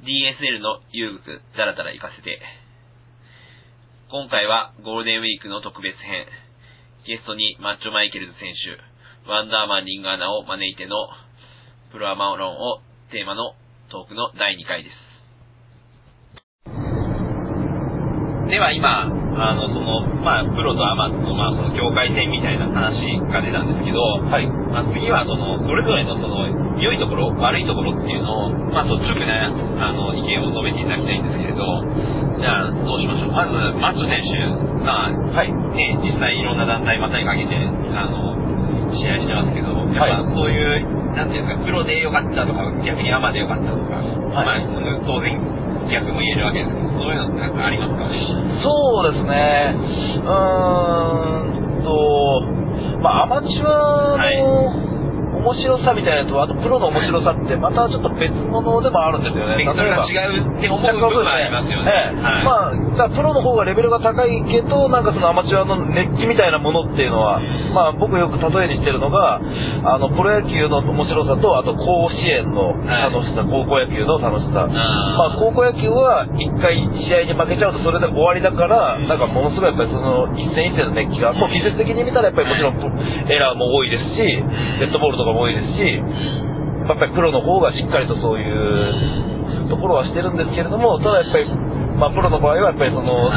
DSL の遊具だらだら行かせて。今回はゴールデンウィークの特別編。ゲストにマッチョマイケルズ選手、ワンダーマンリンガーナを招いてのプロアマロンをテーマのトークの第2回です。では今、あの、その、まあ、プロとアマの、まあ、その境界線みたいな話が出たんですけど、はい。まあ、次はその、それぞれのその、良いところ、悪いところっていうのを、まあ、率直な、あの、意見を述べていただきたいんですけれど、じゃあ、どうしましょう。まず、マッチョ選手、まあ、はい。ね、実際いろんな団体またにかけて、あの、試合してますけど、やっぱそういう、なんていうんですか、プロで良かったとか、逆にアマで良かったとか、まあ、当然逆も言えるわけですけど、そういうのってなんかありますかねそうですね。うーんと、まあ、アマチュアの面白さみたいなのと、あとプロの面白さって、またちょっと別物でもあるんですよね。ベクトルが違うって思う部分もありますよね。ええまあ、プロの方がレベルが高いけど、なんかそのアマチュアの熱気みたいなものっていうのは、まあ僕よく例えにしてるのが、あの、プロ野球の面白さと、あと甲子園の楽しさ、高校野球の楽しさ。まあ高校野球は一回試合に負けちゃうとそれで終わりだから、なんかものすごいやっぱりその一戦一戦の熱気が、もう技術的に見たらやっぱりもちろんエラーも多いですし、デッドボールとかも多いですし、やっぱりプロの方がしっかりとそういうところはしてるんですけれども、ただやっぱり、まあプロの場合はやっぱりその、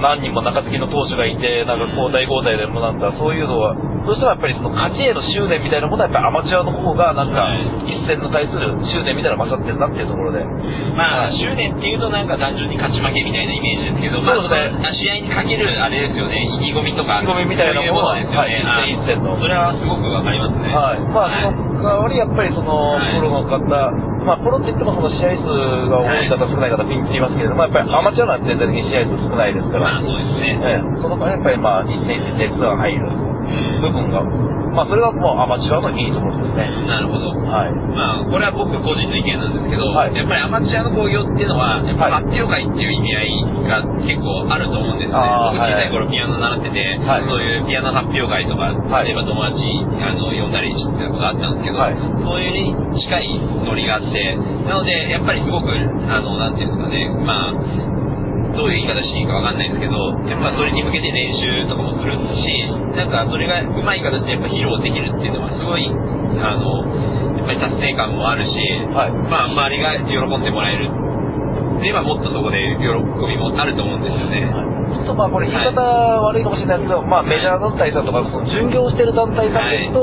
何人も中継ぎの投手がいて、なんか交代交代でもなんかそういうのは、どうしてもやっぱりその勝ちへの執念みたいなものはやっぱりアマチュアの方がなんか一戦の対する執念みたいなのが勝ってるなっていうところで。まあ、執念っていうとなんか単純に勝ち負けみたいなイメージですけど、まあ、そうですね。試合にかけるあれですよね、意気込みとか、意気込みみたいなものは。はい。一戦一戦の。それはすごくわかりますね。はい。まあ、その代わりやっぱりその、はい。プロの方、まあ、プロって言ってもその試合数が多い方、少ない方、ピンチ言いますけれども、やっぱりアマチュアなんて全体的に試合数少ないですから、まあ、そうですね。ええ、その場合やっぱりまあ、一戦一戦熱が入る部分が、まあ、それはもうアマチュアのいいところですね。なるほど。はい。まあ、これは僕個人の意見なんですけど、はいやっぱりアマチュアの興行っていうのは、やっぱはい発表会っていう意味合いが結構あると思うんですね。僕小さい頃ピアノ習ってて、はいそういうピアノ発表会とか、はい例えば友達あの呼んだりしてたことあったんですけど、はいそういうに近いノリがあって、なので、やっぱりすごく、あの、なんていうんですかね、まあ、どういう言い方していいかわかんないですけど、やっぱそれに向けて練習とかもするし、なんかそれがうまい形でやっぱ披露できるっていうのはすごい、あの、やっぱり達成感もあるし、はいまあ周りが喜んでもらえる。ではもっとそこで喜びもあると思うんですよね。ちょっとまあこれ言い方悪いかもしれないですけど、まあメジャー団体さんとか、その巡業してる団体さんですと、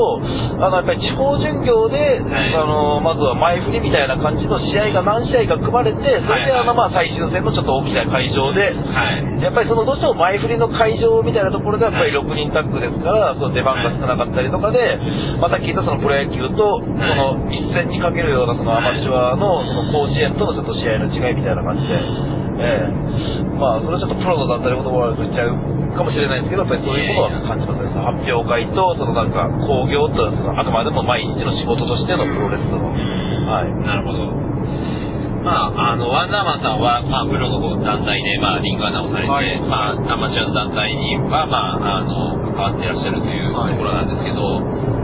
あのやっぱり地方巡業で、はい。あのまずは前振りみたいな感じの試合が何試合か組まれて、それであのまあ最終戦のちょっと大きな会場で、はい。やっぱりそのどうしても前振りの会場みたいなところでやっぱり6人タッグですから、その出番が少なかったりとかで、また聞いたそのプロ野球と、その一戦にかけるようなそのアマチュアのその甲子園とのちょっと試合の違いみたいな感じで、ええまあそれはちょっとプロの団体の言葉を言っちゃうかもしれないんですけど、やっぱりそういうことは感じますね。その発表会と、そのなんか興行と、そのあくまでも毎日の仕事としてのプロレスの、はい。なるほど。まあ、あの、ワンダーマンさんは、まあ、プロの団体で、まあ、リングアナをされて、はいまあ、アマチュアの団体には、まあ、あの、関わっていらっしゃるというとはいころなんですけど、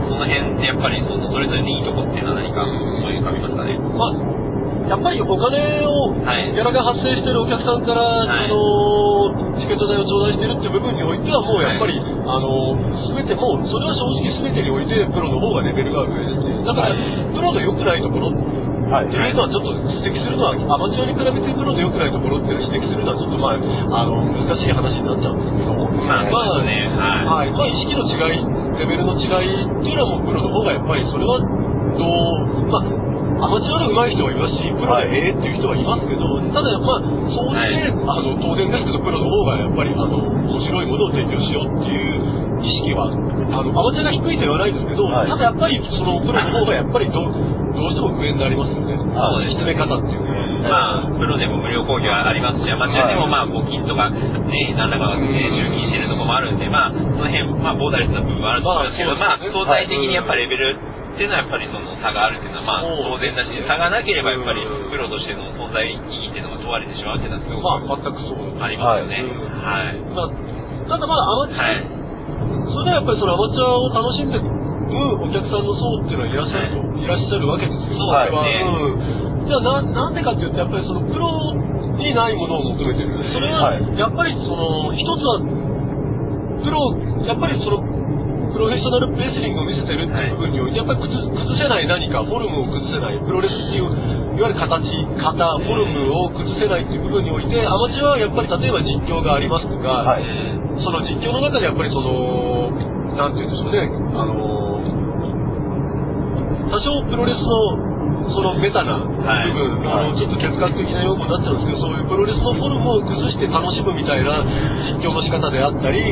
その辺ってやっぱり、その、それぞれにいいとこっていうのは何か思い浮かびますかね。まあ、やっぱりお金を、はい。ギャラが発生しているお客さんから、はい。あのチケット代を頂戴しているっていう部分においては、もうやっぱり、あの全てもう、それは正直全てにおいて、プロの方がレベルが上ですね。だから、プロの良くないところはい。っていうのはちょっと指摘するのは、アマチュアに比べてプロの良くないところっていうのを指摘するのは、ちょっとまあ、あの、難しい話になっちゃうんですけど、まあそうですね。はい。はい。まあ、意識の違い、レベルの違いっていうのはもうプロの方がやっぱり、それは、どう、まあ、アマチュアで上手い人はいますし、プロでええっていう人はいますけど、ただまあ、そうして、あの、当然ですけど、プロの方がやっぱり、あの、面白いものを提供しようっていう意識は、あの、アマチュアが低いとは言わないですけど、はい。ただやっぱり、その、プロの方がやっぱりどう、どうしても上になりますよね。そうです進め方っていうのは。まあ、プロでも無料講義はありますし、アマチュアでもまあ、募金とか、ね、何らかの、ね、集金してるところもあるんで、まあ、その辺、まあ、ボーダレスな部分はあると思いますけど、まあ、相対的にやっぱレベルっていうのはやっぱりその差があるっていうのは、まあ、当然だし、差がなければやっぱり、プロとしての存在意義っていうのが問われてしまうっていうのはすごくまあ、全くそう。ありますよね。はい。まあ、ただまあ、アマチュア、はい。それではやっぱりそのアマチュアを楽しんでむお客さんの層っていうのはいらっしゃると、いらっしゃるわけですよ。そうですねうん。じゃあな、なんでかっていうと、やっぱりそのプロにないものを求めてる。それは、はいやっぱりその、一つは、プロ、やっぱりその、プロフェッショナルレスリングを見せてるっていう部分におい。て、やっぱり崩崩せない何か、フォルムを崩せない、プロレスっていう、いわゆる形、型、フォルムを崩せないっていう部分において、アマチュアはやっぱり例えば実況がありますとか、はい。その実況の中でやっぱりその、なんて言うんでしょうね、あの、多少プロレスのそのベタな部分、はい。あのちょっと哲学的な用語になっちゃうんですけど、そういうプロレスのフォルムを崩して楽しむみたいな実況の仕方であったり、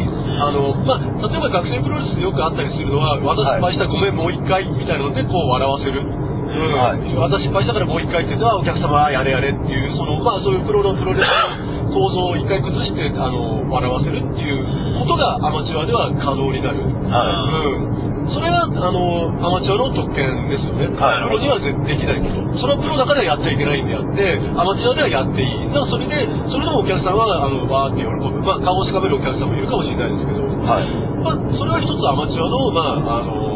あのまあ、例えば学生プロレスでよくあったりするのは、私失敗した、ごめん、もう一回みたいなので、こう笑わせる。うん。はい。私失敗したからもう一回って言うと、あお客様、あやれやれっていう、そのまあ、そういうプロのプロレスの構造を一回崩してあの笑わせるっていうことがアマチュアでは可能になる。うんそれはあのアマチュアの特権ですよね、はい。プロにはでできないこと、それはプロだからやっちゃいけないんであって、アマチュアではやっていい、だからそれで、それでもお客さんはあのわーって喜ぶ、まあ、顔をしかめるお客さんもいるかもしれないですけど、はい。まあ、それは一つアマチュアの、まああの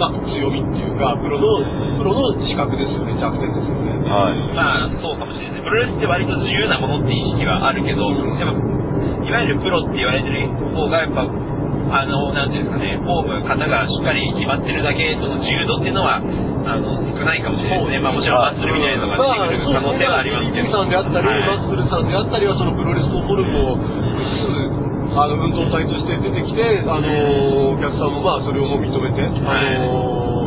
まあ、強みっていうか、プロのプロの資格ですよね、弱点ですよね。はい。まあ、そうかもしれない。プロレスって割と自由なものって意識はあるけど、やっぱ、いわゆるプロって言われてる方が、やっぱ、あの、なんていうんですかね、フォーム、型がしっかり決まってるだけ、その自由度っていうのは、あの、少ないかもしれないですね。まあもちろんマッスルみたいなのが出てくる可能性はありますけど。まあ、さんであったり、はいマッスルさんであったりは、そのプロレスのフォルムをあの、運動体として出てきて、あの、お客さんもまあ、それをもう認めて、はいあの、実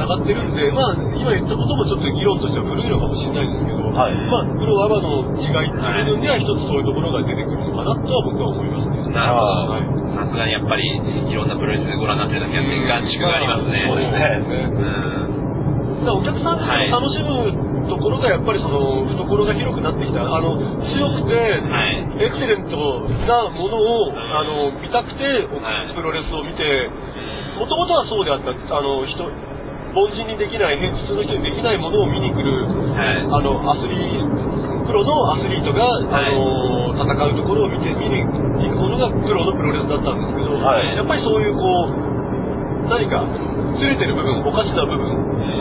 績につながってるんで、まあ、今言ったこともちょっと議論としては古いのかもしれないですけど、はいまあ、プロアマの違いっていう部分では、一つそういうところが出てくるのかなとは僕は思いますね。なるほどはい。さすがにやっぱり、いろんなプロレスご覧になってるだけあって、合宿がありますね。そうですねうん。だお客さんがはい楽しむところがやっぱりその懐が広くなってきた、あの強くて、はいエクセレントなものをあの見たくて、プロレスを見て、もともとはそうであった、あの人凡人にできない、普通の人にできないものを見に来る、はい。あのアスリープロのアスリートが、はい。あの戦うところを見て見に行くものがプロのプロレスだったんですけど、はい。やっぱりそういうこう何かずれてる部分、おかしな部分。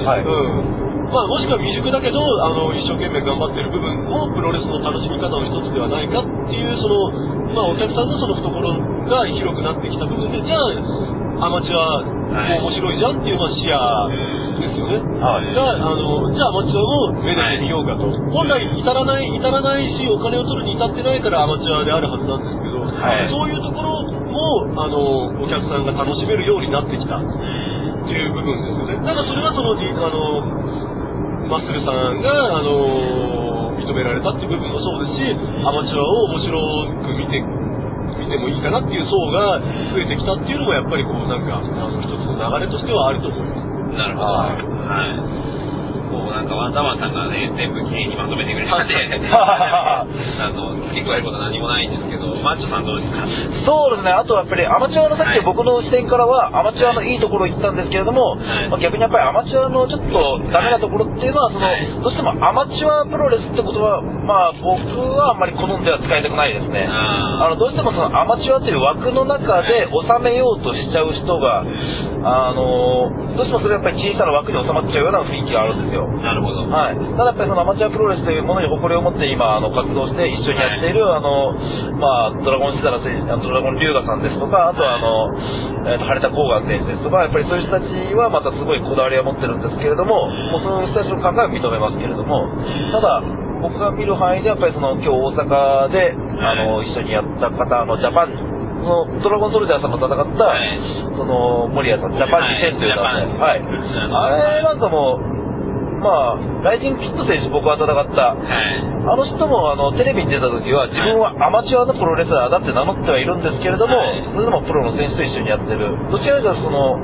はい。うん。まあ、もしくは未熟だけどあの一生懸命頑張ってる部分もプロレスの楽しみ方の一つではないかっていうその、まあ、お客さんのその懐が広くなってきた部分でじゃあアマチュアはい。も面白いじゃんっていう、まあ、視野ですよね。はい。があのじゃあアマチュアも目で見ようかと、本来至らない至らないしお金を取るに至ってないからアマチュアであるはずなんですけど、はい。そういうところもあのお客さんが楽しめるようになってきた。っていう部分ですよね。だからそれはそのじあのマッスルさんがあの認められたっていう部分もそうですし、アマチュアを面白く見て見てもいいかなっていう層が増えてきたっていうのもやっぱりこうなんかあの一つの流れとしてはあると思います。なるほど。はい。もうなんかワンダーマンさんがね、全部きれいにまとめてくれたんで、あの、付け加えることは何もないんですけど、マッチョさんどうですか？そうですね、あとはやっぱりアマチュアのさっきはい。僕の視点からは、アマチュアのいいところを言ったんですけれども、はい。まあ逆にやっぱりアマチュアのちょっとダメなところっていうのは、そのはい。どうしてもアマチュアプロレスってことは、まあ僕はあんまり好んでは使いたくないですね。あのどうしてもそのアマチュアという枠の中で収めようとしちゃう人が、あのどうしてもそれはやっぱり小さな枠に収まっちゃうような雰囲気があるんですよ。なるほど。はい、ただやっぱりそのアマチュアプロレスというものに誇りを持って今あの活動して一緒にやっている、あのまあ、ドラゴンシダラ選手ドラゴン龍河さんですとかあとはあの、えーと晴れた甲賀選手ですとかやっぱりそういう人たちはまたすごいこだわりを持ってるんですけれどももうその人たちの考えは認めますけれどもただ僕が見る範囲でやっぱりその今日大阪であの一緒にやった方あのジャパンそのドラゴンソルジャーさんと戦った、はいその森谷さんジャパン2000という団体はい。はい、あれなんかもうまあ、ライジングキッド選手、僕は戦った、はい。あの人もあのテレビに出た時は、自分はアマチュアのプロレスラーだって名乗ってはいるんですけれども、はい。それでもプロの選手と一緒にやってる、どちらかというとその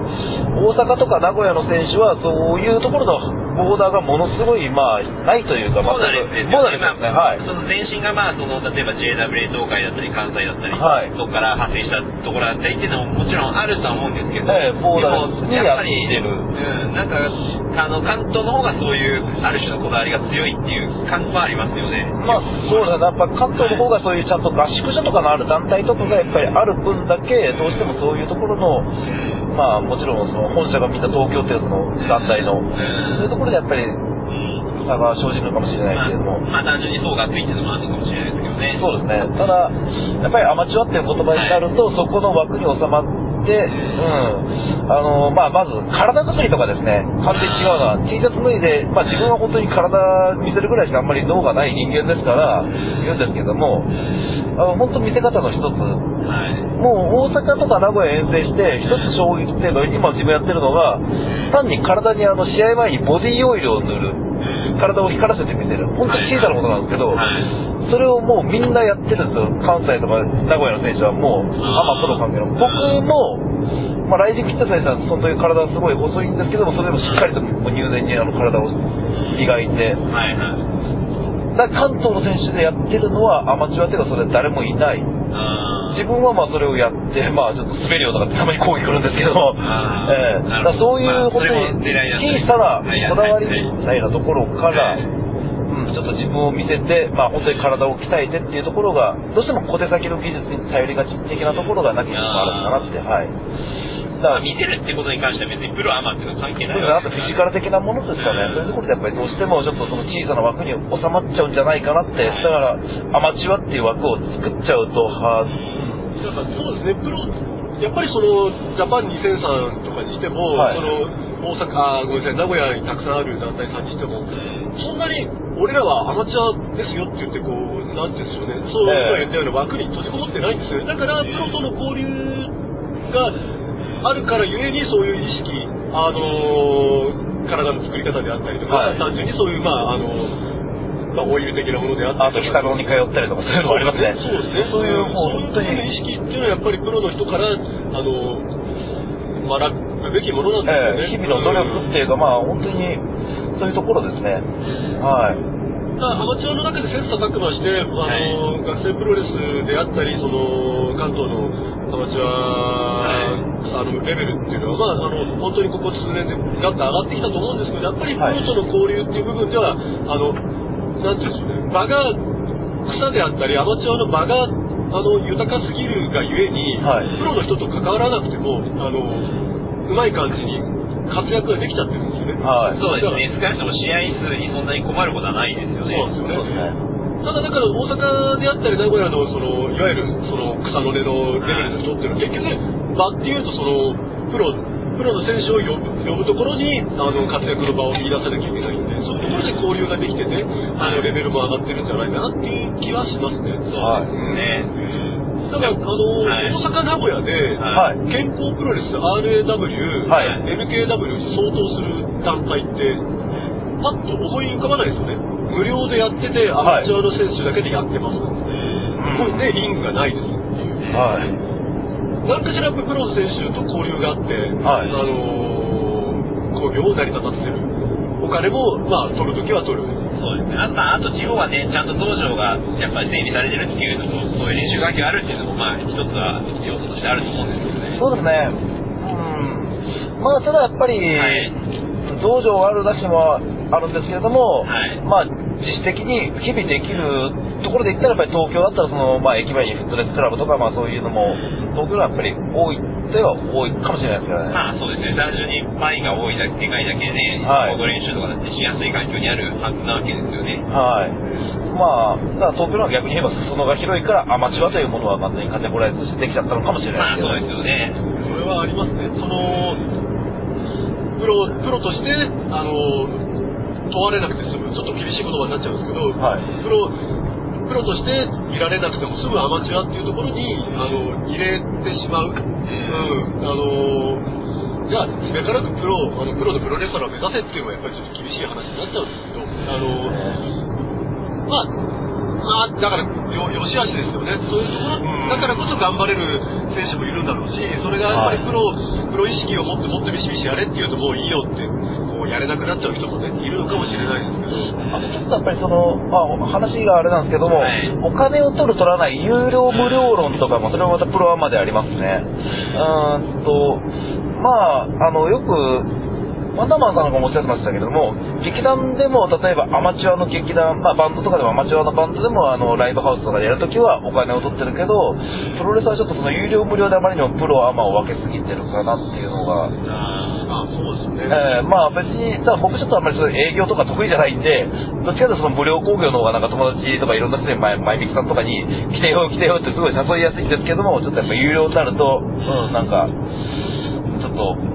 大阪とか名古屋の選手は、そういうところのボーダーがものすごい、まあ、ないというか、ボーダーレスですね。その前身がまあ、その、例えば JWA 東海だったり、関西だったり、はいそこから派生したところだったりっていうのももちろんあるとは思うんですけど、ええボーダーレスにやってるうん、なんか、あの、関東の方がそういう、ある種のこだわりが強いっていう感じはありますよね。まあ、そうだね。やっぱ関東の方がそういうちゃんと合宿所とかのある団体とかがやっぱりある分だけ、どうしてもそういうところの、まあ、もちろんその本社がみんな東京っていうその団体の、そういうところでやっぱり差が生じるのかもしれないけれども。まあ、まあ単純に層が厚いっていうのもあるのかもしれないですけどね。そうですね。ただ、やっぱりアマチュアっていう言葉になると、そこの枠に収まって、うん。あの、まあ、まず、体作りとかですね、完全に違うのは、T シャツ脱いで、まあ、自分は本当に体見せるぐらいしかあんまり脳がない人間ですから、言うんですけども、あの、本当見せ方の一つ、はい。もう大阪とか名古屋遠征して、一つ衝撃っていうのは、今自分やってるのが、単に体にあの、試合前にボディオイルを塗る。体を光らせて見せる。本当に小さなことなんですけど、はいそれをもうみんなやってるんですよ。関西とか名古屋の選手はもう、アマプロ関係の。僕も、まあ、ライジング来た選手はその時体はすごい細いんですけども、それでもしっかりと入念にあの体を磨いて、はいはい。だ関東の選手でやってるのはアマチュアっていうかそれ誰もいない。自分はまあそれをやって、まあちょっと滑るよとかってたまに抗議来るんですけど、ええ。なるほど。だそういうまあ本当に小さなはいこだわりはいみたいなところから、はい。うん、ちょっと自分を見せて、まあ本当に体を鍛えてっていうところが、どうしても小手先の技術に頼りがち的なところがなきゃあるのかなって、はい。だからまあ、見せるってことに関しては別にプロアマっていうのは関係ないですね。あとフィジカル的なものですかね、そういうところでやっぱりどうしてもちょっとその小さな枠に収まっちゃうんじゃないかなって、だからアマチュアっていう枠を作っちゃうと、はだからそうですね、プロ、やっぱりそのジャパン2003とかにしても、はい。その大阪あ、ごめんなさい、名古屋にたくさんある団体さんにしても、そんなに俺らはアマチュアですよって言って、こう、なんていうんでしょうね、そうええ今言ったような枠に閉じこもってないんですよね。だから、プロとの交流があるからゆえに、そういう意識、あのー体の作り方であったりとか、はい単純にそういう、まあ、あのまあ、オイル的なものであったあとりとか北野に通ったりとかそういうのもありますね。そうですね。そういうもう本当に、意識っていうのはやっぱりプロの人から、あの、学ぶべきものなんですよね。ええ日々の努力っていうか、まあ本当にそういうところですね。はい。だからアマチュアの中で切磋琢磨して、あのはい。学生プロレスであったり、その関東のアマチュア、あのレベルっていうのは、まあ、あの本当にここ数年でガッと上がってきたと思うんですけど、やっぱりプはいロとの交流っていう部分では、あのなんていうんでしょうね、場が草であったり、アマチュアの場があの豊かすぎるがゆえに、はい。プロの人と関わらなくても、あのうまい感じに活躍ができちゃってるんですよね。はいそうですね。少なくとも試合数にそんなに困ることはないですよね。そうですよねそうですね。ただだから大阪であったり名古屋のそのいわゆるその草の根のレベルの人っていうのは結局場っていうとそのプロプロの選手を呼ぶ呼ぶところにあの活躍の場を見出さなきゃいけないんでそういうところで交流ができててあのレベルも上がってるんじゃないかなっていう気はしますね。はいね。ただあの、はい大阪名古屋で、はい。はい。健康プロレス RAW、はい。MKW に相当する団体ってパッと思い浮かばないですよね。無料でやっててアマチュアの選手だけでやってます、これでリングがないです。ってい。うはい。何かしらやっぱプロの選手と交流があって、はい。あの興行を成り立たせてるお金もまあ取るときは取るそうですね。あと、まあ、あと地方はね、ちゃんと道場がやっぱり整備されてるっていうのと、そういう練習環境があるっていうのも、まあ、一つは要素としてあると思うんですけどね。そうですね。うん。まあ、ただやっぱり、はい道場があるなしもあるんですけれども、はいまあ、自主的に日々できるところで言ったら、やっぱり東京だったら、その、まあ、駅前にフットネスクラブとか、まあ、そういうのも、東京はやっぱり多いでは多いかもしれないですけどね。まあそうですね、単純にパイが多いだけ、でかいだけで、はいコード練習とかだってしやすい環境にあるはずなわけですよね。はい。まあ、だから東京のは逆に言えば裾野が広いからアマチュアというものは完全にカテゴライズしてできちゃったのかもしれまあないですけど、そうですよね。それはありますね。その、プロ、プロとして、あの、問われなくて済む、ちょっと厳しい言葉になっちゃうんですけど、はいプロ、プロとして見られなくてもすぐアマチュアっていうところに、あの、入れてしまう。うん、あの、じゃあ、すべからくプロ、あの、プロのプロレスラーを目指せっていうのはやっぱりちょっと厳しい話になっちゃうんですけど、あの、まあ、まあ、だからよよしあしですよね。そういうところ、うんだからこそ頑張れる選手もいるんだろうしそれがやっぱりプロ,、プロ意識を持ってもっとビシビシやれっていうともういいよってこうやれなくなっちゃう人もねいるのかもしれないですけど。あとちょっとやっぱりその、まあ、話があれなんですけども、はい。お金を取る取らない有料無料論とかもそれもまたプロアマでありますね。うーんとまああのよくワンダマンさんがおっしゃってましたけども劇団でも例えばアマチュアの劇団、まあ、バンドとかでもアマチュアのバンドでもあのライブハウスとかでやるときはお金を取ってるけどプロレスはちょっとその有料無料であまりにもプロアマを分けすぎてるかなっていうのがあそうですね、えーまあ別に、ただ僕ちょっとあんまりそういう営業とか得意じゃないんで、どっちかというとその無料工業の方がなんか友達とかいろんな人に前、前引きさんとかに来てよ来てよってすごい誘いやすいんですけども、ちょっとやっぱ有料になると、うん、なんか、ちょっと、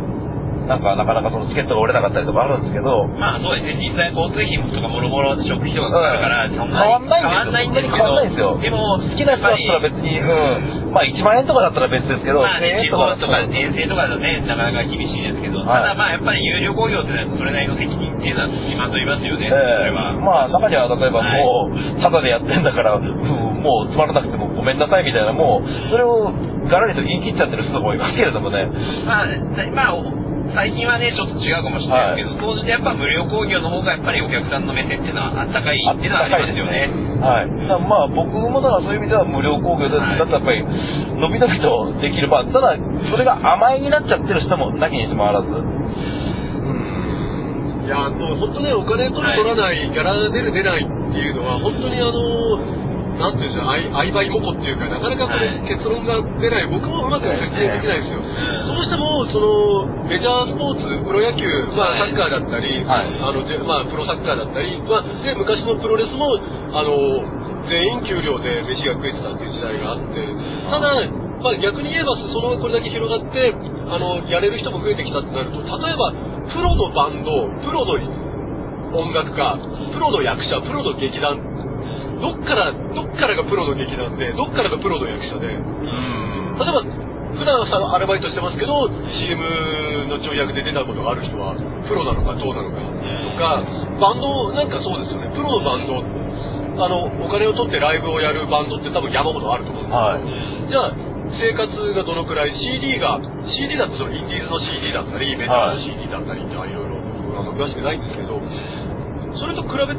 なんかなかなかそのチケットが折れなかったりとかあるんですけど、まあそうですね、実際交通費とかもろもろ食費とかかかるから、そん変わんないんですよ。変わんないんですよ。でも、好きな人だったら別に、うん、まあ1万円とかだったら別ですけど、まあね、1000円地方とかう。ん遠征とかだとね、なかなか厳しいですけど、はい。ただまあやっぱり有料工業ってそれなりの責任っていうのは付きまといますよね。まあ中には例えばもう、ただでやってんだから、うんもうつまらなくてもごめんなさいみたいな、もう、それをガラリと言い切っちゃってる人もいますけれどもね。まあ、まあ、最近はね、ちょっと違うかもしれないですけど、当時でやっぱ無料工業の方がやっぱりお客さんの目線っていうのはあったかいっていうのはありますよね。はい。だまあ僕もだからそういう意味では無料工業だはいだとやっぱり、伸び伸びとできる。まあ、ただ、それが甘えになっちゃってる人もなきにしもあらず。いやもう本当ねお金取る取らない、ギャラ出る出ないっていうのは本当にあのなんていうんでしょうあい曖昧模倣っていうかなかなかこれ、はい。結論が出ない僕もうまく説明できないんですよ、んどうしてもそのメジャースポーツプロ野球、まあ、はい。サッカーだったり、はい。あのでまあ、プロサッカーだったり、まあ、で昔のプロレスもあの全員給料で飯が食えてたっていう時代があってただ、まあ、逆に言えばそのこれだけ広がってあのやれる人も増えてきたってなると例えばプロのバンドプロの音楽家プロの役者プロの劇団どっからどっからがプロの劇団でどっからがプロの役者で。例えば普段さアルバイトしてますけど CM の跳躍で出たことがある人はプロなのかどうなのかとかバンドなんかそうですよね。プロのバンド。あのお金を取ってライブをやるバンドって多分山ほどあると思うんですけど、はい。じゃあ生活がどのくらい CD が CD だとそのインディーズの CD だったりメタルの CD だったりっていろいろ詳しくないんですけどそれと比べ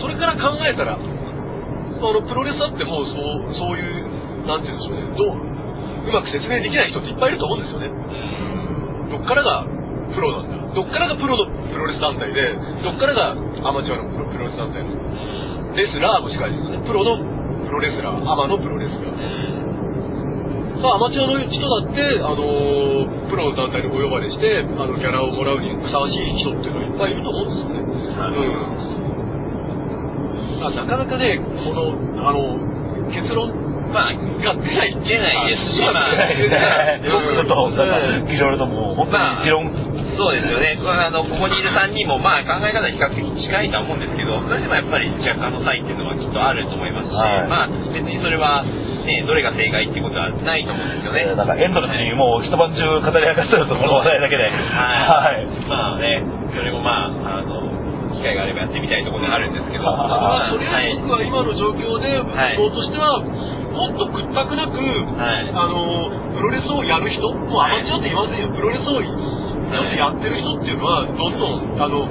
それから考えたらあのプロレスだってもうそうそういうなんて言うんでしょうね。どううまく説明できない人っていっぱいいると思うんですよね。どっからがプロなんだ。どっからがプロのプロレス団体でどっからがアマチュアのプロレス団体のレスラーもしかりですね。プロのプロレスラーアマのプロレスラー。さあアマチュアの人だって、あのープロの団体にお呼ばれしてあのギャラをもらうにふさわしい人っていうのはいっぱいいると思うんですよね、うん、あなかなかねこのあの結論まあ、が出ない出ないですし、あまあ、出ない僕ちょっと、いろいろともう、本当に議論、そうですよね、あのここにいる3人も、まあ、考え方比較的近いとは思うんですけど、それでもやっぱり若干の差異っていうのはきっとあると思いますし、はい。まあ、別にそれは、ね、どれが正解っていうことはないと思うんですよね。えーなんかエンドレスにもう一晩中語り明かしてると、この話題だけで。はい。まあね、それもまあ、あの、機会があればやってみたいところであるんですけど、まあ、とりあえずはい僕は今の状況で、はいとしては、もっと屈託なく、はいあのプロレスをやる人、もうアマチュアって言いませんよ、プロレスをやってる人っていうのは、どんどん、あの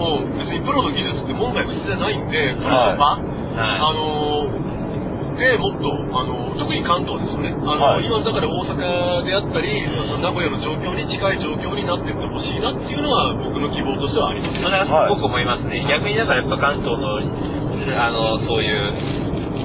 もう別にプロの技術って門外不出じゃないんで、プロの場、あのでもっとあの特に関東ですよね、あのはい。今だから大阪であったり、その名古屋の状況に近い状況になっていってほしいなっていうのは、僕の希望としてはあります。それはすごく思いますね、逆にだからやっぱ関東のあのそういう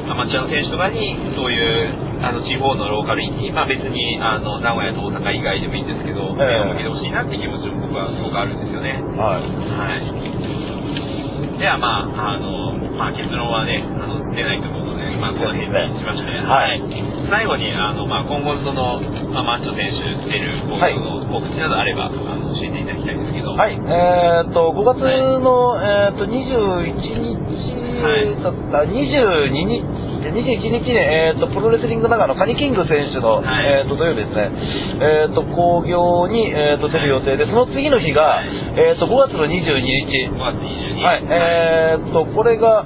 アマチュアの選手とかにそういうあの地方のローカルに、まあ、別にあの名古屋と大阪以外でもいいんですけど、ええ。目を向けてほしいなって気持ちも僕はすごくあるんですよね。はい。はい、ではまああの、まあ、結論はねあの出ないと思うまあ、この辺にしまして、はい。最後にあの、まあ、今後その、まあ、マッチョ選手出る今後の告知などあれば、あの教えていただきたいんですけど。はい、えーっと、5月の、えーっと、21はい日だった、22日、21日に、えーっと、プロレスリング長野、カニキング選手の、はい。えーっと、土曜日ですね、えーっと、興行に、えーっと、出る予定で、その次の日が、えーっと、5月の22日、5月22日。はい、えーっと、これが、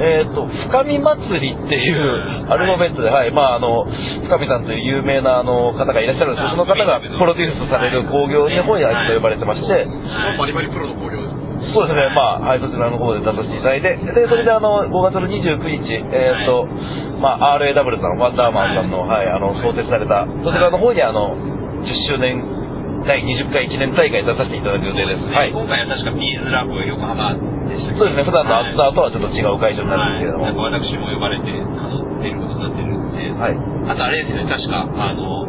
えっ、と、深見祭りっていうアルファベットで、はい、まああの、深見さんという有名なあの方がいらっしゃるんですその方がプロデュースされる工業に本屋と呼ばれてまして、バリバリプロの工業。そうですね、まあ、はい、そちらの方で出させていただいて、で、それであの、5月の29日、えっ、と、まあ、RAW さん、ワンダーマンさんの、はい、あの、創設された、そちらの方にあの、10周年、第20回記念大会に出させていただく予定です。はい。今回は確かビーズラブ横浜でしたそうですね、普段のアッターとはちょっと違う会場になるんですけれども。はい、なんか私も呼ばれて、あの、出ることになってるんで、はい。あとあれですよね、確か、あの、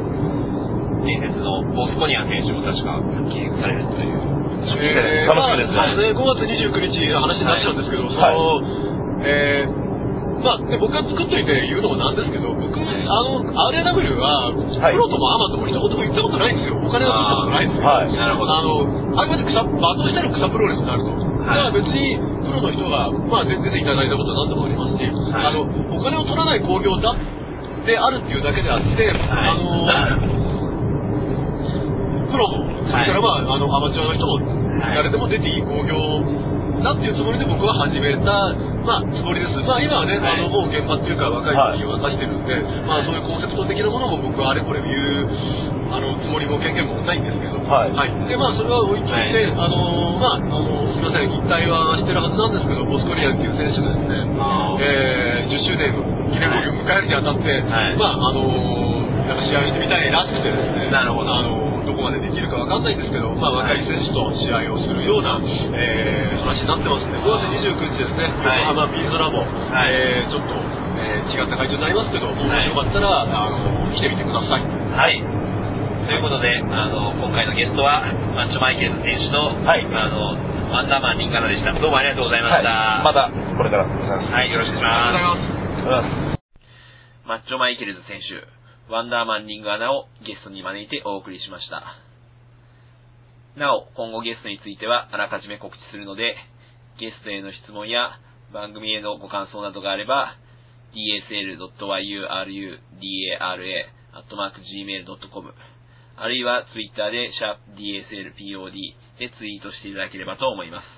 伝説のボスコニアン選手も確か復帰されるという。えー、楽しみですねまあ、ね、5月29日の話になっちゃうんですけど、その、えーまあ、で僕が作っといて言うのもなんですけど、僕、あの、RAW は、はい。プロともアマとも一言も言ったことないんですよ。お金を取ったことないんですよ。はい。なるほど。あの、あくまで草、罵倒したら草プロレスになると。だから別に、プロの人が、まあ、出ていただいたことは何度もありますし、はい。あの、お金を取らない興行だってあるっていうだけであって、はい。あの、プロも、それからまあ、あの、アマチュアの人も、誰でも出ていい興行だっていうつもりで僕は始めた、まあ、つもりです。まあ、今はね、はい。あの、もう現場っていうか若い人に渡してるんで、まあ、そういうコンセプト的なものも僕はあれこれ言う、あの、つもりも経験もないんですけど、はい。で、まあ、それは置いといて、はい。あの、まあ、あの、すみません、引退はしてるはずなんですけど、ボスコリアンっていう選手がですね、えー10周年の記念興行を迎えるにあたって、はい。まあ、あの、なんか試合してみたいらしくてですね、なるほど。あの、どこまでできるかわかんないんですけど、まあ、若い選手と試合をするような、えー話になってますんで、5月29日ですね、はい横浜ビーズラボ、はいえーちょっと、えー違った会場になりますけど、もしよかったら、あの、来てみてください。はい。ということで、あの、今回のゲストは、マッチョマイケルズ選手と、はいあの、ワンダーマンリンガナでした。どうもありがとうございました。はい。また、これからお願いします。はい、よろしくお願いします。ありがとうございます。マッチョマイケルズ選手、ワンダーマンリングアナをゲストに招いてお送りしました。なお、今後ゲストについてはあらかじめ告知するので、ゲストへの質問や番組へのご感想などがあれば、dsl.yurudara.gmail.com あるいはツイッターで sharpdslpod でツイートしていただければと思います。